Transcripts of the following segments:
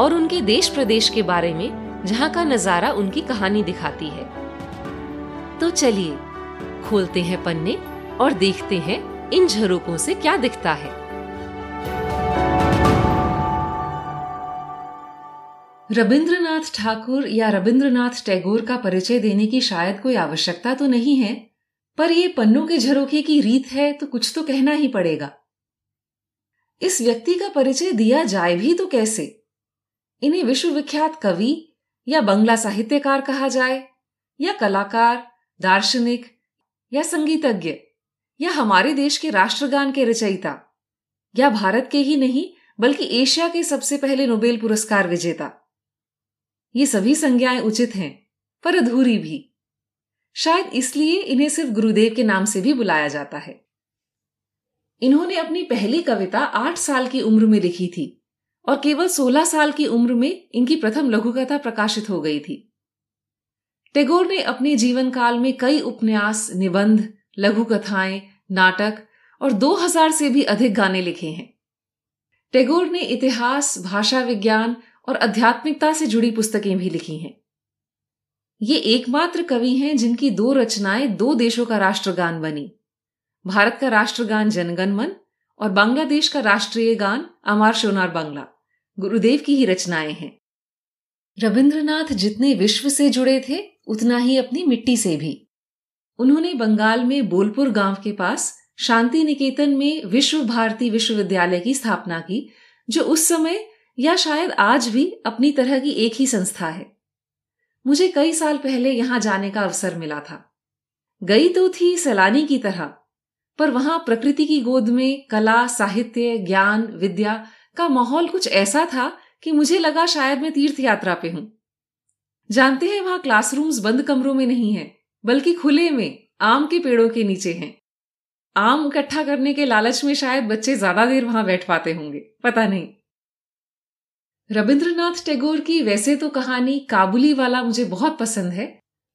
और उनके देश प्रदेश के बारे में, जहाँ का नज़ारा उनकी कहानी दिखाती है। तो चलिए, खोलते हैं पन्ने और देखते हैं इन झरोकों से क्या दिखता है। रविंद्रनाथ ठाकुर या रविंद्रनाथ टैगोर का परिचय देने की शायद कोई आवश्यकता तो नहीं है, पर ये पन्नों के झरोखे की रीत है तो कुछ तो कहना ही पड़ेगा। इस व्यक्ति का परिचय दिया जाए भी तो कैसे? इन्हें विश्वविख्यात कवि या बंगला साहित्यकार कहा जाए, या कलाकार, दार्शनिक, या संगीतज्ञ, या हमारे देश के राष्ट्रगान के रचयिता, या भारत के ही नहीं, बल्कि एशिया के सबसे पहले नोबेल पुरस्कार विजेता। ये सभी संज्ञाएँ उचित हैं, पर अधूरी भी। शायद इसलिए इन्हें सिर्फ़ गुरुदेव के नाम से भी बुलाया जाता है। इन्होंने अपनी पहली कविता आठ साल की उम्र में लिखी थी। और केवल 16 साल की उम्र में इनकी प्रथम लघुकथा प्रकाशित हो गई थी। टेगोर ने अपने जीवन काल में कई उपन्यास, निबंध लघु कथाएँ नाटक और 2000 से भी अधिक गाने लिखे हैं। टेगोर ने इतिहास, भाषा विज्ञान और आध्यात्मिकता से जुड़ी पुस्तकें भी लिखी हैं। ये एकमात्र कवि हैं जिनकी दो रचनाएँ दो देशों का राष्ट्रगान बनी। भारत का राष्ट्रगान जनगण मन और बांग्लादेश का राष्ट्रीय गान अमार शोनार बांग्ला। गुरुदेव की ही रचनाएँ हैं। रविंद्रनाथ जितने विश्व से जुड़े थे, उतना ही अपनी मिट्टी से भी। उन्होंने बंगाल में बोलपुर गाँव के पास शांति निकेतन में विश्व भारती विश्वविद्यालय की स्थापना की, जो उस समय या शायद आज भी अपनी तरह की एक ही संस्था है। मुझे कई साल पहले यहाँ जाने का अवसर मिला था। गई तो थी सैलानी की तरह, पर वहाँ प्रकृति की गोद में कला, साहित्य, ज्ञान, विद्या का माहौल कुछ ऐसा था कि मुझे लगा शायद मैं तीर्थ यात्रा पे हूँ। जानते हैं वहाँ क्लासरूम्स बंद कमरों में नहीं है, बल्कि खुले में, आम के पेड़ों के नीचे हैं। आम इकट्ठा करने के लालच में शायद बच्चे ज़्यादा देर वहाँ बैठ पाते होंगे, पता नहीं। रविंद्रनाथ टैगोर की वैसे तो कहानी काबुली वाला मुझे बहुत पसंद है,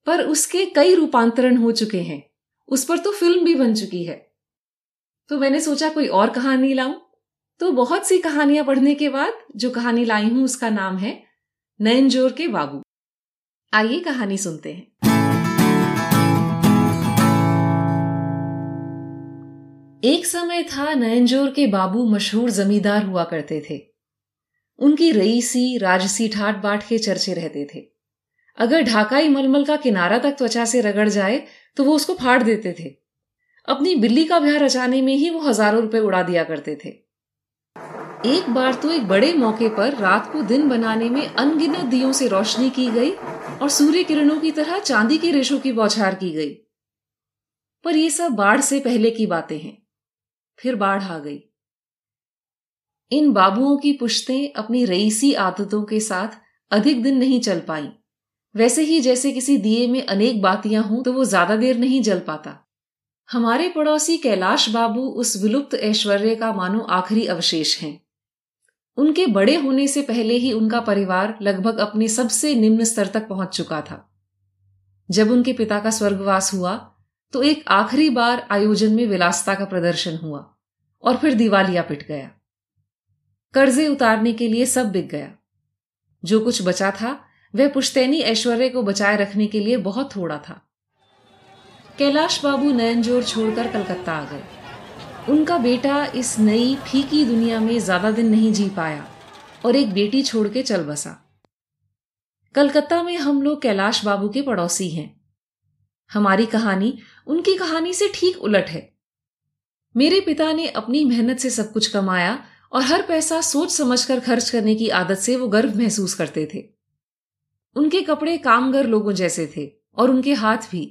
पर उसके कई रूपांतरण हो चुके हैं, उस पर तो फ़िल्म भी बन चुकी है। तो मैंने सोचा कोई और कहानी लाऊं। तो बहुत सी कहानियाँ पढ़ने के बाद जो कहानी लाई हूँ उसका नाम है नयनजोर के बाबू। आइए कहानी सुनते हैं। एक समय था नयनजोर के बाबू मशहूर जमींदार हुआ करते थे। उनकी रईसी, राजसी ठाट बाट के चर्चे रहते थे। अगर ढाकाई मलमल का किनारा तक त्वचा से रगड़ जाए तो वो उसको फाड़ देते थे। अपनी बिल्ली का ब्याह रचाने में ही वो हज़ारों रुपए उड़ा दिया करते थे। एक बार तो एक बड़े मौके पर रात को दिन बनाने में अनगिनत दियों से रोशनी की गई और सूर्य किरणों की तरह चांदी के रेशों की बौछार की गई। पर ये सब बाढ़ से पहले की बातें हैं। फिर बाढ़ आ गई। इन बाबुओं की पुश्तें अपनी रईसी आदतों के साथ अधिक दिन नहीं चल पाई। वैसे ही जैसे किसी दिए में अनेक बातियाँ हों तो वो ज़्यादा देर नहीं जल पाता। हमारे पड़ोसी कैलाश बाबू उस विलुप्त ऐश्वर्य का मानो आखिरी अवशेष हैं। उनके बड़े होने से पहले ही उनका परिवार लगभग अपने सबसे निम्न स्तर तक पहुँच चुका था। जब उनके पिता का स्वर्गवास हुआ तो एक आखिरी बार आयोजन में विलासता का प्रदर्शन हुआ और फिर दिवालिया पिट गया। कर्जे उतारने के लिए सब बिक गया। जो कुछ बचा था, वह पुश्तैनी ऐश्वर्य को बचाए रखने के लिए बहुत थोड़ा था। कैलाश बाबू नयनजोर छोड़कर कलकत्ता आ गए। उनका बेटा इस नई फीकी दुनिया में ज़्यादा दिन नहीं जी पाया और एक बेटी छोड़ के चल बसा। कलकत्ता में हम लोग कैलाश बाबू के पड़ोसी हैं। हमारी कहानी उनकी कहानी से ठीक उलट है। मेरे पिता ने अपनी मेहनत से सब कुछ कमाया और हर पैसा सोच समझकर खर्च करने की आदत से वो गर्व महसूस करते थे। उनके कपड़े कामगर लोगों जैसे थे और उनके हाथ भी।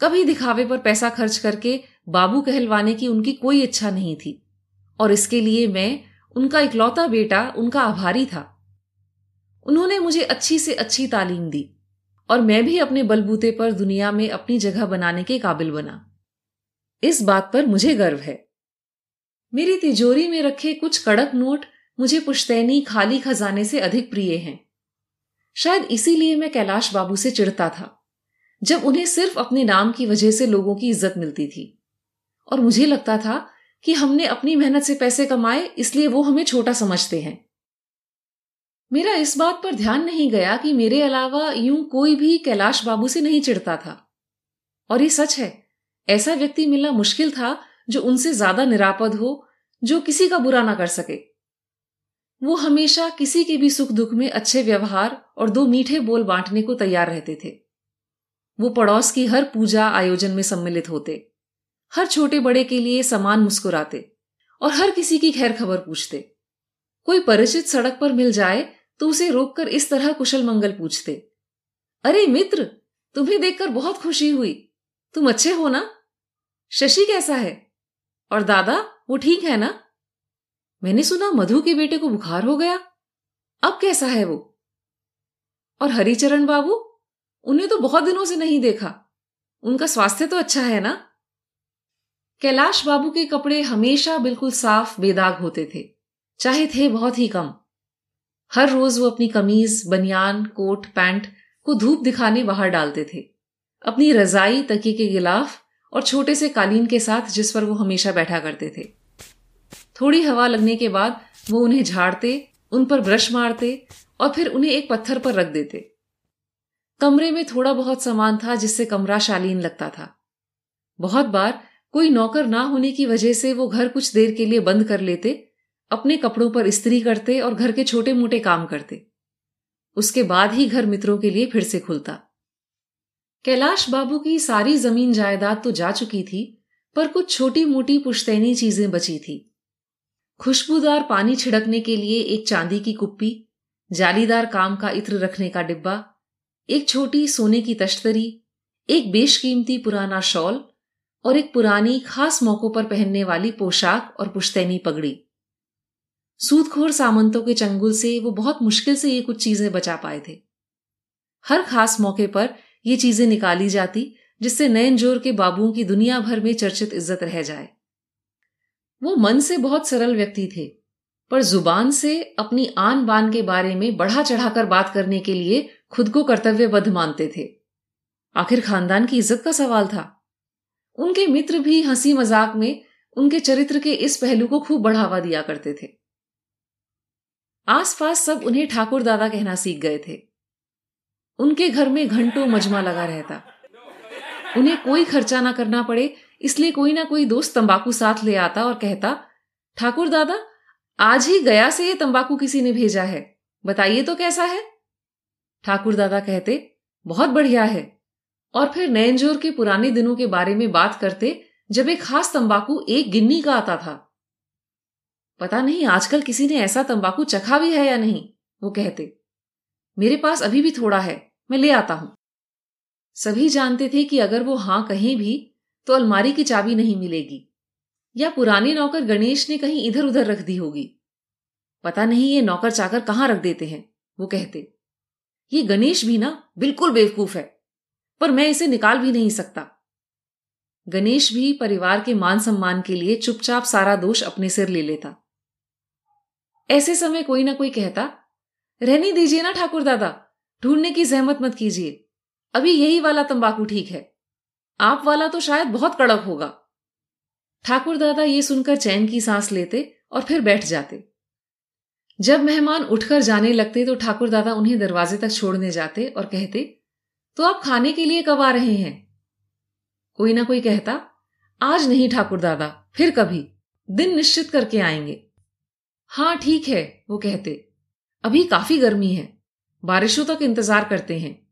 कभी दिखावे पर पैसा खर्च करके बाबू कहलवाने की उनकी कोई इच्छा नहीं थी, और इसके लिए मैं, उनका इकलौता बेटा, उनका आभारी था। उन्होंने मुझे अच्छी से अच्छी तालीम दी, और मैं भी अपने बलबूते पर दुनिया में अपनी जगह बनाने के काबिल बना। इस बात पर मुझे गर्व है। मेरी तिजोरी में रखे कुछ कड़क नोट मुझे पुश्तैनी खाली खजाने से अधिक प्रिय हैं। शायद इसीलिए मैं कैलाश बाबू से चिढ़ता था, जब उन्हें सिर्फ़ अपने नाम की वजह से लोगों की इज़्ज़त मिलती थी। और मुझे लगता था कि हमने अपनी मेहनत से पैसे कमाए, इसलिए वो हमें छोटा समझते हैं। मेरा इस बात पर ध्यान नहीं गया कि मेरे अलावा यूँ कोई भी कैलाश बाबू से नहीं चिढ़ता था। और ये सच है, ऐसा व्यक्ति मिलना मुश्किल था जो उनसे ज़्यादा निरापद हो, जो किसी का बुरा ना कर सके। वो हमेशा किसी के भी सुख दुख में अच्छे व्यवहार और दो मीठे बोल बांटने को तैयार रहते थे। वो पड़ोस की हर पूजा आयोजन में सम्मिलित होते। हर छोटे बड़े के लिए समान मुस्कुराते और हर किसी की खैर खबर पूछते। कोई परिचित सड़क पर मिल जाए तो उसे रोककर इस तरह कुशल मंगल पूछते, अरे मित्र, तुम्हें देखकर बहुत खुशी हुई। तुम अच्छे हो ना? शशि कैसा है? और दादा, वो ठीक है ना? मैंने सुना मधु के बेटे को बुखार हो गया। अब कैसा है वो? और हरिचरण बाबू, उन्हें तो बहुत दिनों से नहीं देखा। उनका स्वास्थ्य तो अच्छा है ना? कैलाश बाबू के कपड़े हमेशा बिल्कुल साफ़ बेदाग होते थे। चाहे थे बहुत ही कम। हर रोज वो अपनी कमीज, बनियान, कोट, पैंट को धूप दिखाने बाहर डालते थे। अपनी रजाई तकी के गिलाफ और छोटे से कालीन के साथ जिस पर वो हमेशा बैठा करते थे। थोड़ी हवा लगने के बाद वो उन्हें झाड़ते, उन पर ब्रश मारते और फिर उन्हें एक पत्थर पर रख देते। कमरे में थोड़ा बहुत सामान था जिससे कमरा शालीन लगता था। बहुत बार कोई नौकर ना होने की वजह से वो घर कुछ देर के लिए बंद कर लेते, अपने कपड़ों पर इस्त्री करते और घर के छोटे मोटे काम करते। उसके बाद ही घर मित्रों के लिए फिर से खुलता। कैलाश बाबू की सारी ज़मीन जायदाद तो जा चुकी थी, पर कुछ छोटी मोटी पुश्तैनी चीज़ें बची थी। खुशबूदार पानी छिड़कने के लिए एक चांदी की कुप्पी, जालीदार काम का इत्र रखने का डिब्बा, एक छोटी सोने की तश्तरी, एक बेशकीमती पुराना शॉल और एक पुरानी खास मौकों पर पहनने वाली पोशाक और पुश्तैनी पगड़ी। सूदखोर सामंतों के चंगुल से वो बहुत मुश्किल से ये कुछ चीज़ें बचा पाए थे। हर खास मौके पर ये चीज़ें निकाली जाती, जिससे नयन ज़ोर के बाबुओं की दुनिया भर में चर्चित इज़्ज़त रह जाए। वो मन से बहुत सरल व्यक्ति थे, पर ज़ुबान से अपनी आन बान के बारे में बढ़ा चढ़ाकर बात करने के लिए खुद को कर्तव्यबद्ध मानते थे। आखिर खानदान की इज़्ज़त का सवाल था। उनके मित्र भी हँसी मज़ाक में उनके चरित्र के इस पहलू को खूब बढ़ावा दिया करते थे। आसपास सब उन्हें ठाकुर दादा कहना सीख गए थे। उनके घर में घंटों मजमा लगा रहता। उन्हें कोई खर्चा ना करना पड़े, इसलिए कोई ना कोई दोस्त तंबाकू साथ ले आता और कहता, ठाकुर दादा, आज ही गया से ये तंबाकू किसी ने भेजा है, बताइए तो कैसा है? ठाकुर दादा कहते, बहुत बढ़िया है और फिर नयनजोर के पुराने दिनों के बारे में बात करते, जब एक खास तंबाकू एक गिन्नी का आता था। पता नहीं आजकल किसी ने ऐसा तंबाकू चखा भी है या नहीं, वो कहते। मेरे पास अभी भी थोड़ा है, मैं ले आता हूँ। सभी जानते थे कि अगर वो हाँ कहें भी तो अलमारी की चाबी नहीं मिलेगी। या पुराने नौकर गणेश ने कहीं इधर उधर रख दी होगी। पता नहीं ये नौकर चाकर कहाँ रख देते हैं, वो कहते। ये गणेश भी ना, बिल्कुल बेवकूफ़ है। पर मैं इसे निकाल भी नहीं सकता। गणेश भी परिवार के मान सम्मान के लिए चुपचाप सारा दोष अपने सिर ले लेता। ऐसे समय कोई ना कोई कहता, रहने दीजिए ना ठाकुर दादा, ढूँढने की जहमत मत कीजिए। अभी यही वाला तंबाकू ठीक है। आप वाला तो शायद बहुत कड़क होगा। ठाकुर दादा ये सुनकर चैन की सांस लेते और फिर बैठ जाते। जब मेहमान उठकर जाने लगते तो ठाकुर दादा उन्हें दरवाजे तक छोड़ने जाते और कहते तो आप खाने के लिए कब आ रहे हैं? कोई ना कोई कहता, आज नहीं ठाकुर दादा, फिर कभी। दिन निश्चित करके आएँगे। हाँ ठीक है, वो कहते। अभी काफ़ी गर्मी है। बारिशों तक इंतज़ार करते हैं।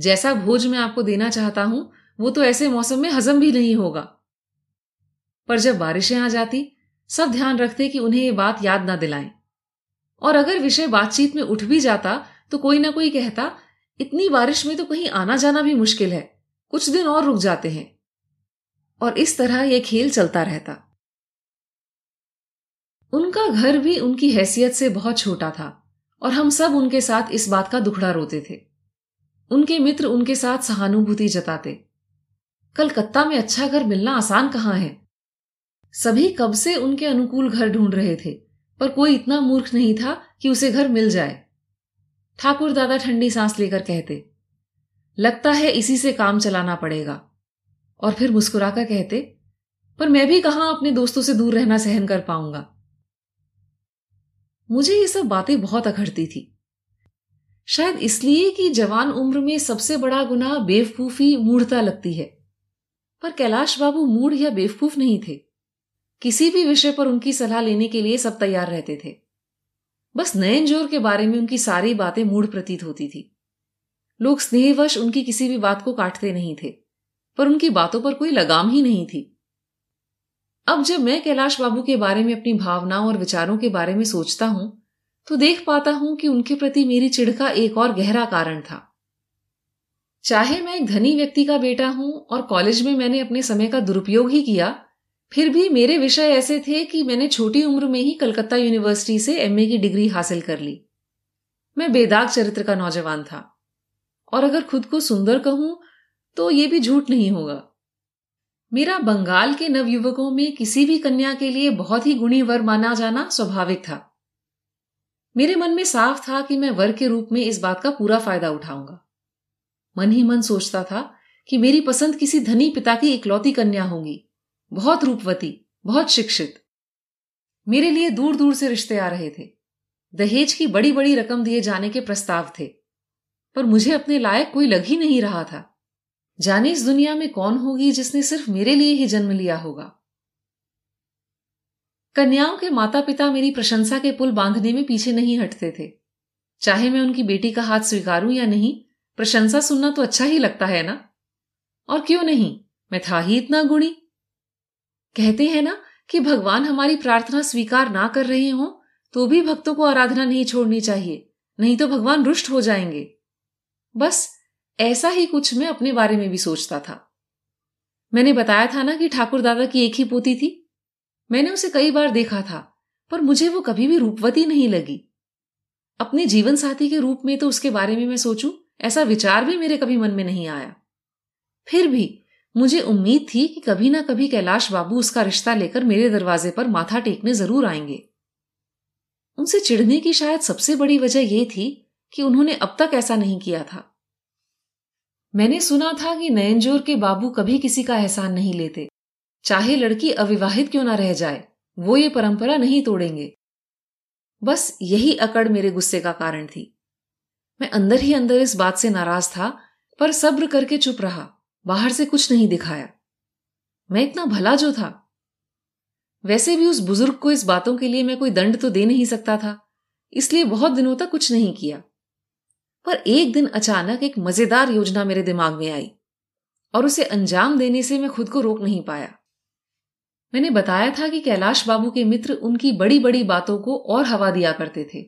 जैसा भोज मैं आपको देना चाहता हूँ, वो तो ऐसे मौसम में हजम भी नहीं होगा। पर जब बारिशें आ जाती, सब ध्यान रखते कि उन्हें ये बात याद ना दिलाएँ। और अगर विषय बातचीत में उठ भी जाता तो कोई ना कोई कहता इतनी बारिश में तो कहीं आना जाना भी मुश्किल है। कुछ दिन और रुक जाते हैं। और इस तरह यह खेल चलता रहता। उनका घर भी उनकी हैसियत से बहुत छोटा था और हम सब उनके साथ इस बात का दुखड़ा रोते थे। उनके मित्र उनके साथ सहानुभूति जताते। कलकत्ता में अच्छा घर मिलना आसान कहाँ है? सभी कब से उनके अनुकूल घर ढूंढ रहे थे, पर कोई इतना मूर्ख नहीं था कि उसे घर मिल जाए। ठाकुर दादा ठंडी सांस लेकर कहते, लगता है इसी से काम चलाना पड़ेगा। और फिर मुस्कुराकर कहते, पर मैं भी कहाँ अपने दोस्तों से दूर रहना सहन कर पाऊँगा। मुझे ये सब बातें बहुत अखड़ती थी। शायद इसलिए कि जवान उम्र में सबसे बड़ा गुनाह बेवकूफ़ी मूढ़ता लगती है। पर कैलाश बाबू मूढ़ या बेवकूफ़ नहीं थे। किसी भी विषय पर उनकी सलाह लेने के लिए सब तैयार रहते थे। बस नयन ज़ोर के बारे में उनकी सारी बातें मूढ़ प्रतीत होती थी। लोग स्नेहवश उनकी किसी भी बात को काटते नहीं थे, पर उनकी बातों पर कोई लगाम ही नहीं थी। अब जब मैं कैलाश बाबू के बारे में अपनी भावनाओं और विचारों के बारे में सोचता हूँ तो देख पाता हूँ कि उनके प्रति मेरी चिढ़ का एक और गहरा कारण था। चाहे मैं एक धनी व्यक्ति का बेटा हूँ और कॉलेज में मैंने अपने समय का दुरुपयोग ही किया फिर भी मेरे विषय ऐसे थे कि मैंने छोटी उम्र में ही कलकत्ता यूनिवर्सिटी से एमए की डिग्री हासिल कर ली। मैं बेदाग चरित्र का नौजवान था। और अगर खुद को सुंदर कहूँ तो ये भी झूठ नहीं होगा। मेरा बंगाल के नवयुवकों में किसी भी कन्या के लिए बहुत ही गुणी वर माना जाना स्वाभाविक था। मेरे मन में साफ़ था कि मैं वर के रूप में इस बात का पूरा फ़ायदा उठाऊँगा। मन ही मन सोचता था कि मेरी पसंद किसी धनी पिता की इकलौती कन्या होगी। बहुत रूपवती, बहुत शिक्षित। मेरे लिए दूर दूर से रिश्ते आ रहे थे। दहेज की बड़ी बड़ी रकम दिए जाने के प्रस्ताव थे। पर मुझे अपने लायक कोई लग ही नहीं रहा था। जाने इस दुनिया में कौन होगी जिसने सिर्फ़ मेरे लिए ही जन्म लिया होगा? कन्याओं के माता पिता मेरी प्रशंसा के पुल बांधने में पीछे नहीं हटते थे। चाहे मैं उनकी बेटी का हाथ स्वीकारूं या नहीं, प्रशंसा सुनना तो अच्छा ही लगता है ना? और क्यों नहीं? मैं था ही इतना गुणी। कहते हैं ना कि भगवान हमारी प्रार्थना स्वीकार ना कर रहे हो तो भी भक्तों को आराधना नहीं छोड़नी चाहिए, नहीं तो भगवान रुष्ट हो जाएँगे। बस ऐसा ही कुछ मैं अपने बारे में भी सोचता था। मैंने बताया था ना कि ठाकुर दादा की एक ही पोती थी। मैंने उसे कई बार देखा था, पर मुझे वो कभी भी रूपवती नहीं लगी। अपने जीवन साथी के रूप में तो उसके बारे में मैं सोचूं, ऐसा विचार भी मेरे कभी मन में नहीं आया। फिर भी मुझे उम्मीद थी कि कभी ना कभी कैलाश बाबू उसका रिश्ता लेकर मेरे दरवाजे पर माथा टेकने ज़रूर आएँगे। उनसे चिढ़ने की शायद सबसे बड़ी वजह यह थी कि उन्होंने अब तक ऐसा नहीं किया था। मैंने सुना था कि नयनजोर के बाबू कभी किसी का एहसान नहीं लेते। चाहे लड़की अविवाहित क्यों ना रह जाए, वो ये परंपरा नहीं तोड़ेंगे। बस यही अकड़ मेरे गुस्से का कारण थी। मैं अंदर ही अंदर इस बात से नाराज़ था, पर सब्र करके चुप रहा। बाहर से कुछ नहीं दिखाया। मैं इतना भला जो था? वैसे भी उस बुज़ुर्ग को इस बातों के लिए मैं कोई दंड तो दे नहीं सकता था, इसलिए बहुत दिनों तक कुछ नहीं किया। पर एक दिन अचानक एक मज़ेदार योजना मेरे दिमाग में आई, और उसे अंजाम देने से मैं खुद को रोक नहीं पाया। मैंने बताया था कि कैलाश बाबू के मित्र उनकी बड़ी बड़ी बातों को और हवा दिया करते थे।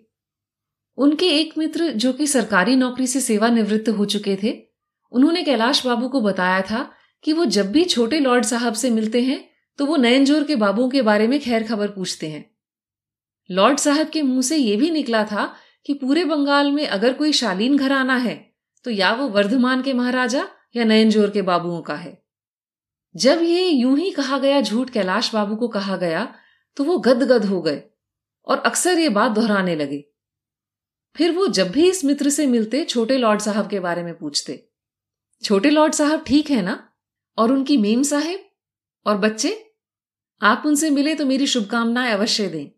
उनके एक मित्र जो कि सरकारी नौकरी से सेवानिवृत्त हो चुके थे उन्होंने कैलाश बाबू को बताया था कि वो जब भी छोटे लॉर्ड साहब से मिलते हैं तो वो नयनजोर के बाबू के बारे में खैर खबर पूछते हैं। लॉर्ड साहब के मुँह से यह भी निकला था कि पूरे बंगाल में अगर कोई शालीन घराना है तो या वो वर्धमान के महाराजा या नयनजोर के बाबुओं का है। जब ये यूँ ही कहा गया झूठ कैलाश बाबू को कहा गया तो वो गदगद हो गए और अक्सर ये बात दोहराने लगे। फिर वो जब भी इस मित्र से मिलते छोटे लॉर्ड साहब के बारे में पूछते। छोटे लॉर्ड साहब ठीक है ना? और उनकी मेम साहेब? और बच्चे? आप उनसे मिले तो मेरी शुभकामनाएँ अवश्य दें।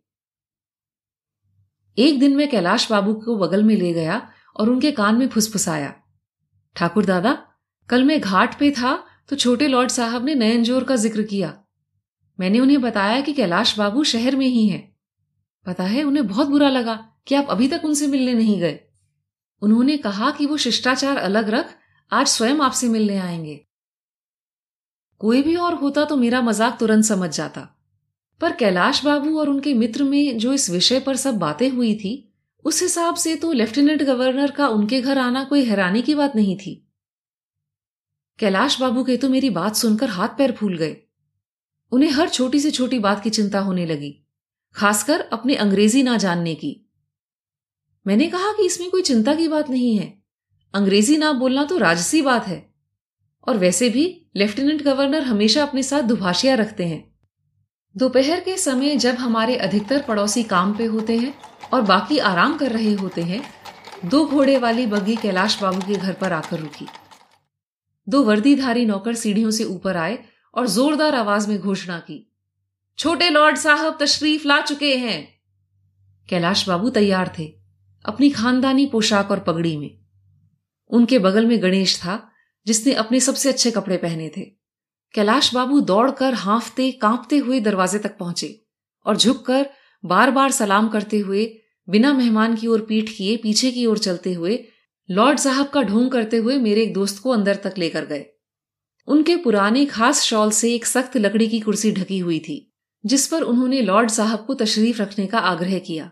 एक दिन मैं कैलाश बाबू को बगल में ले गया और उनके कान में फुसफुसाया। ठाकुर दादा, कल मैं घाट पे था तो छोटे लॉर्ड साहब ने नयनजोर का ज़िक्र किया। मैंने उन्हें बताया कि कैलाश बाबू शहर में ही हैं। पता है, उन्हें बहुत बुरा लगा कि आप अभी तक उनसे मिलने नहीं गए। उन्होंने कहा कि वो शिष्टाचार अलग रख आज स्वयं आपसे मिलने आएँगे। कोई भी और होता तो मेरा मज़ाक तुरंत समझ जाता। पर कैलाश बाबू और उनके मित्र में जो इस विषय पर सब बातें हुई थी, उस हिसाब से तो लेफ्टिनेंट गवर्नर का उनके घर आना कोई हैरानी की बात नहीं थी। कैलाश बाबू के तो मेरी बात सुनकर हाथ पैर फूल गए। उन्हें हर छोटी से छोटी बात की चिंता होने लगी, खासकर अपने अंग्रेज़ी ना जानने की। मैंने कहा कि इसमें कोई चिंता की बात नहीं है। अंग्रेज़ी ना बोलना तो राजसी बात है। और वैसे भी लेफ्टिनेंट गवर्नर हमेशा अपने साथ दुभाषिया रखते हैं। दोपहर के समय जब हमारे अधिकतर पड़ोसी काम पे होते हैं और बाकी आराम कर रहे होते हैं, दो घोड़े वाली बग्घी कैलाश बाबू के घर पर आकर रुकी। दो वर्दीधारी नौकर सीढ़ियों से ऊपर आए और जोरदार आवाज़ में घोषणा की, छोटे लॉर्ड साहब, तशरीफ़ ला चुके हैं। कैलाश बाबू तैयार थे, अपनी खानदानी पोशाक और पगड़ी में। उनके बगल में गणेश था, जिसने अपने सबसे अच्छे कपड़े पहने थे। कैलाश बाबू दौड़कर हाफते, कांपते हुए दरवाजे तक पहुँचे और झुककर बार बार सलाम करते हुए, बिना मेहमान की ओर पीठ किए पीछे की ओर चलते हुए, लॉर्ड साहब का ढोंग करते हुए मेरे एक दोस्त को अंदर तक लेकर गए। उनके पुराने खास शॉल से एक सख्त लकड़ी की कुर्सी ढकी हुई थी, जिस पर उन्होंने लॉर्ड साहब को तशरीफ़ रखने का आग्रह किया।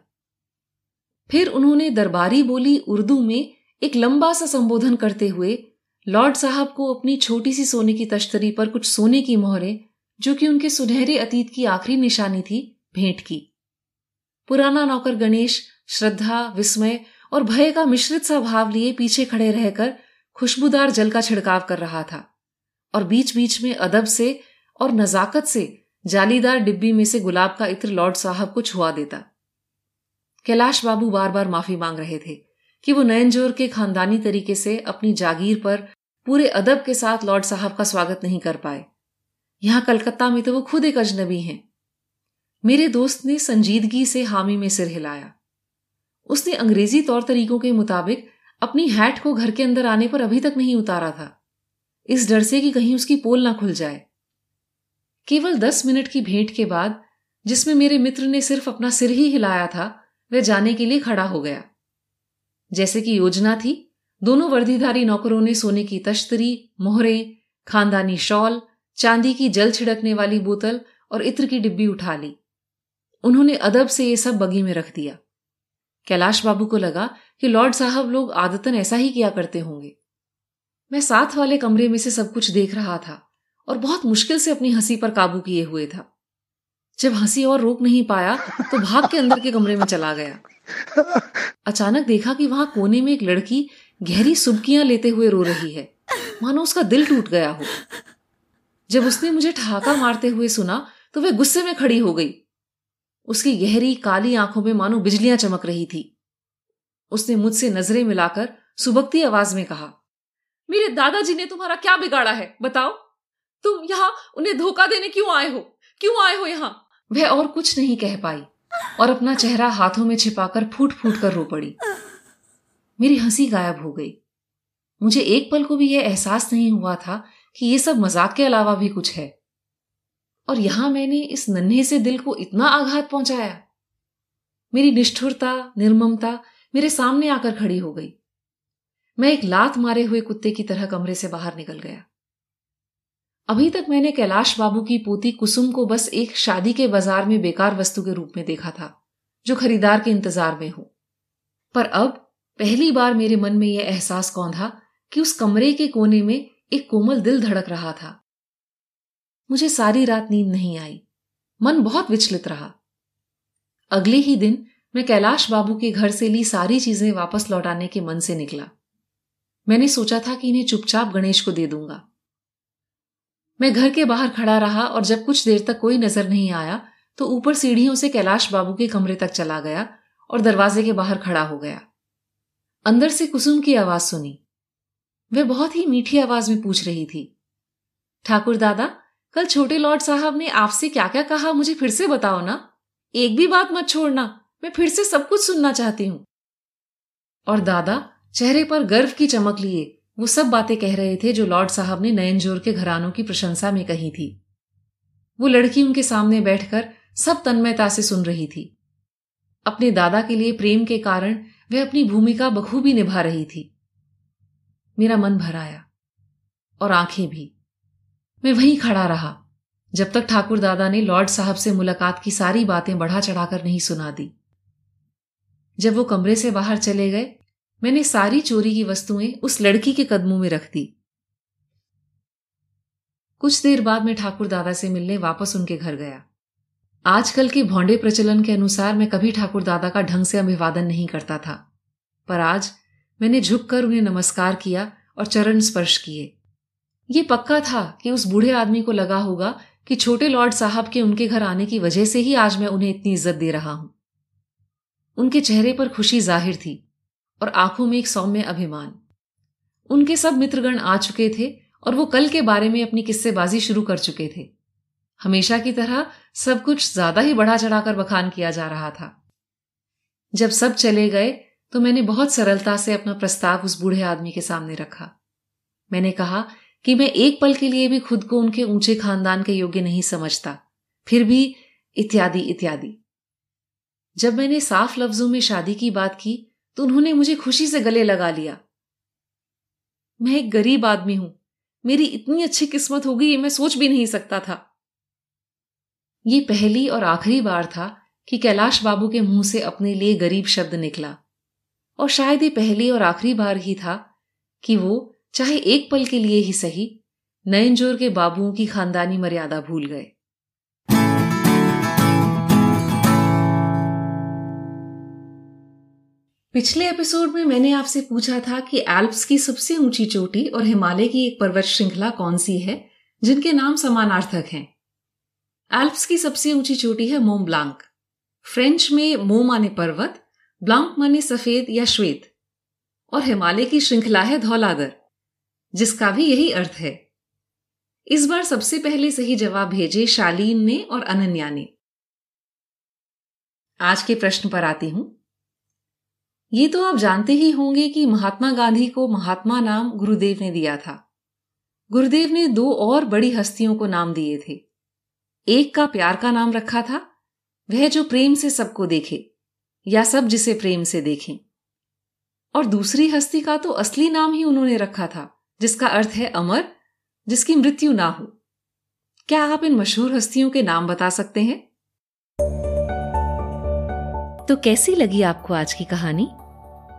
फिर उन्होंने दरबारी बोली उर्दू में एक लंबा सा संबोधन करते हुए लॉर्ड साहब को अपनी छोटी सी सोने की तश्तरी पर कुछ सोने की मोहरें, जो कि उनके सुनहरे अतीत की आखिरी निशानी थी, भेंट की। पुराना नौकर गणेश, श्रद्धा, विस्मय और भय का मिश्रित सा भाव लिए पीछे खड़े रहकर खुशबूदार जल का छिड़काव कर रहा था। और बीच बीच में अदब से और नजाकत से जालीदार डिब्बी में से गुलाब का इत्र लॉर्ड साहब को छुआ देता। कैलाश बाबू बार बार माफ़ी मांग रहे थे। कि वो नयनजोर के खानदानी तरीके से अपनी जागीर पर पूरे अदब के साथ लॉर्ड साहब का स्वागत नहीं कर पाए। यहाँ कलकत्ता में तो वो खुद एक अजनबी हैं। मेरे दोस्त ने संजीदगी से हामी में सिर हिलाया। उसने अंग्रेज़ी तौर तरीकों के मुताबिक अपनी हैट को घर के अंदर आने पर अभी तक नहीं उतारा था। इस डर से कि कहीं उसकी पोल ना खुल जाए। केवल दस मिनट की भेंट के बाद जिसमें मेरे मित्र ने सिर्फ़ अपना सिर ही हिलाया था, वह जाने के लिए खड़ा हो गया। जैसे कि योजना थी, दोनों वर्दीधारी नौकरों ने सोने की तश्तरी, मोहरे, खानदानी शॉल, चांदी की जल छिड़कने वाली बोतल और इत्र की डिब्बी उठा ली। उन्होंने अदब से ये सब बगी में रख दिया। कैलाश बाबू को लगा कि लॉर्ड साहब लोग आदतन ऐसा ही किया करते होंगे। मैं साथ वाले कमरे में से सब कुछ देख रहा था और बहुत मुश्किल से अपनी हँसी पर काबू किए हुए था। जब हँसी और रोक नहीं पाया तो भाग के अंदर के कमरे में चला गया। अचानक देखा कि वहाँ कोने में एक लड़की गहरी सुबकियाँ लेते हुए रो रही है। मानो उसका दिल टूट गया हो। जब उसने मुझे ठहाका मारते हुए सुना तो वह गुस्से में खड़ी हो गई। उसकी गहरी काली आँखों में मानो बिजलियाँ चमक रही थी। उसने मुझसे नज़रें मिलाकर सुबकती आवाज़ में कहा, मेरे दादाजी ने तुम्हारा क्या बिगाड़ा है, बताओ? तुम यहाँ उन्हें धोखा देने क्यों आए हो? क्यों आए हो यहाँ? वह और कुछ नहीं कह पाई। और अपना चेहरा हाथों में छिपाकर फूट फूट कर रो पड़ी। मेरी हँसी गायब हो गई। मुझे एक पल को भी यह एहसास नहीं हुआ था कि यह सब मज़ाक के अलावा भी कुछ है। और यहाँ मैंने इस नन्हे से दिल को इतना आघात पहुँचाया। मेरी निष्ठुरता, निर्ममता मेरे सामने आकर खड़ी हो गई। मैं एक लात मारे हुए कुत्ते की तरह कमरे से बाहर निकल गया। अभी तक मैंने कैलाश बाबू की पोती कुसुम को बस एक शादी के बाज़ार में बेकार वस्तु के रूप में देखा था, जो खरीदार के इंतज़ार में हो। पर अब, पहली बार मेरे मन में यह एहसास कौन था कि उस कमरे के कोने में एक कोमल दिल धड़क रहा था। मुझे सारी रात नींद नहीं आई। मन बहुत विचलित रहा। अगले ही दिन मैं कैलाश बाबू के घर से ली सारी चीज़ें वापस लौटाने के मन से निकला। मैंने सोचा था कि इन्हें चुपचाप गणेश को दे दूँगा। मैं घर के बाहर खड़ा रहा और जब कुछ देर तक कोई नज़र नहीं आया तो ऊपर सीढ़ियों से कैलाश बाबू के कमरे तक चला गया और दरवाजे के बाहर खड़ा हो गया। अंदर से कुसुम की आवाज़ सुनी। वह बहुत ही मीठी आवाज़ में पूछ रही थी, ठाकुर दादा, कल छोटे लॉर्ड साहब ने आपसे क्या क्या कहा, मुझे फिर से बताओ ना। एक भी बात मत छोड़ना, मैं फिर से सब कुछ सुनना चाहती हूँ। और दादा चेहरे पर गर्व की चमक लिए वो सब बातें कह रहे थे जो लॉर्ड साहब ने नयन ज़ोर के घरानों की प्रशंसा में कही थी। वो लड़की उनके सामने बैठकर सब तन्मयता से सुन रही थी। अपने दादा के लिए प्रेम के कारण वह अपनी भूमिका बखूबी निभा रही थी। मेरा मन भर आया और आँखें भी। मैं वहीं खड़ा रहा, जब तक ठाकुर दादा ने लॉर्ड साहब से मुलाकात की सारी बातें बढ़ा चढ़ाकर नहीं सुना दी। जब वो कमरे से बाहर चले गए मैंने सारी चोरी की वस्तुएँ उस लड़की के कदमों में रख दी। कुछ देर बाद मैं ठाकुर दादा से मिलने वापस उनके घर गया। आजकल के भौंडे प्रचलन के अनुसार मैं कभी ठाकुर दादा का ढंग से अभिवादन नहीं करता था। पर आज मैंने झुककर उन्हें नमस्कार किया और चरण स्पर्श किए। ये पक्का था कि उस बूढ़े आदमी को लगा होगा कि छोटे लॉर्ड साहब के उनके घर आने की वजह से ही आज मैं उन्हें इतनी इज़्ज़त दे रहा हूँ। उनके चेहरे पर खुशी ज़ाहिर थी। और आँखों में एक सौम्य अभिमान। उनके सब मित्रगण आ चुके थे और वो कल के बारे में अपनी किस्सेबाजी शुरू कर चुके थे। हमेशा की तरह सब कुछ ज़्यादा ही बढ़ा चढ़ाकर बखान किया जा रहा था। जब सब चले गए तो मैंने बहुत सरलता से अपना प्रस्ताव उस बूढ़े आदमी के सामने रखा। मैंने कहा कि मैं एक पल के लिए भी खुद को उनके ऊँचे खानदान के योग्य नहीं समझता। फिर भी इत्यादि इत्यादि। जब मैंने साफ़ लफ्जों में शादी की बात की तो उन्होंने मुझे खुशी से गले लगा लिया। मैं एक गरीब आदमी हूँ। मेरी इतनी अच्छी किस्मत होगी ये मैं सोच भी नहीं सकता था। ये पहली और आखिरी बार था कि कैलाश बाबू के मुँह से अपने लिए गरीब शब्द निकला। और शायद ये पहली और आखिरी बार ही था कि वो चाहे एक पल के लिए ही सही, नयनजोर के बाबुओं की खानदानी मर्यादा भूल गए। पिछले एपिसोड में मैंने आपसे पूछा था कि एल्प्स की सबसे ऊँची चोटी और हिमालय की एक पर्वत श्रृंखला कौन सी है, जिनके नाम समानार्थक हैं? एल्प्स की सबसे ऊँची चोटी है मोम ब्लांक। फ्रेंच में मो माने पर्वत, ब्लांक माने सफ़ेद या श्वेत। और हिमालय की श्रृंखला है धौलादर जिसका भी यही अर्थ है। इस बार सबसे पहले सही जवाब भेजे शालीन ने और अनन्या ने। आज के प्रश्न पर आती हूँ। ये तो आप जानते ही होंगे कि महात्मा गांधी को महात्मा नाम गुरुदेव ने दिया था। गुरुदेव ने दो और बड़ी हस्तियों को नाम दिए थे। एक का प्यार का नाम रखा था, वह जो प्रेम से सबको देखे, या सब जिसे प्रेम से देखें। और दूसरी हस्ती का तो असली नाम ही उन्होंने रखा था, जिसका अर्थ है अमर, जिसकी मृत्यु ना हो। क्या आप इन मशहूर हस्तियों के नाम बता सकते हैं? तो कैसी लगी आपको आज की कहानी?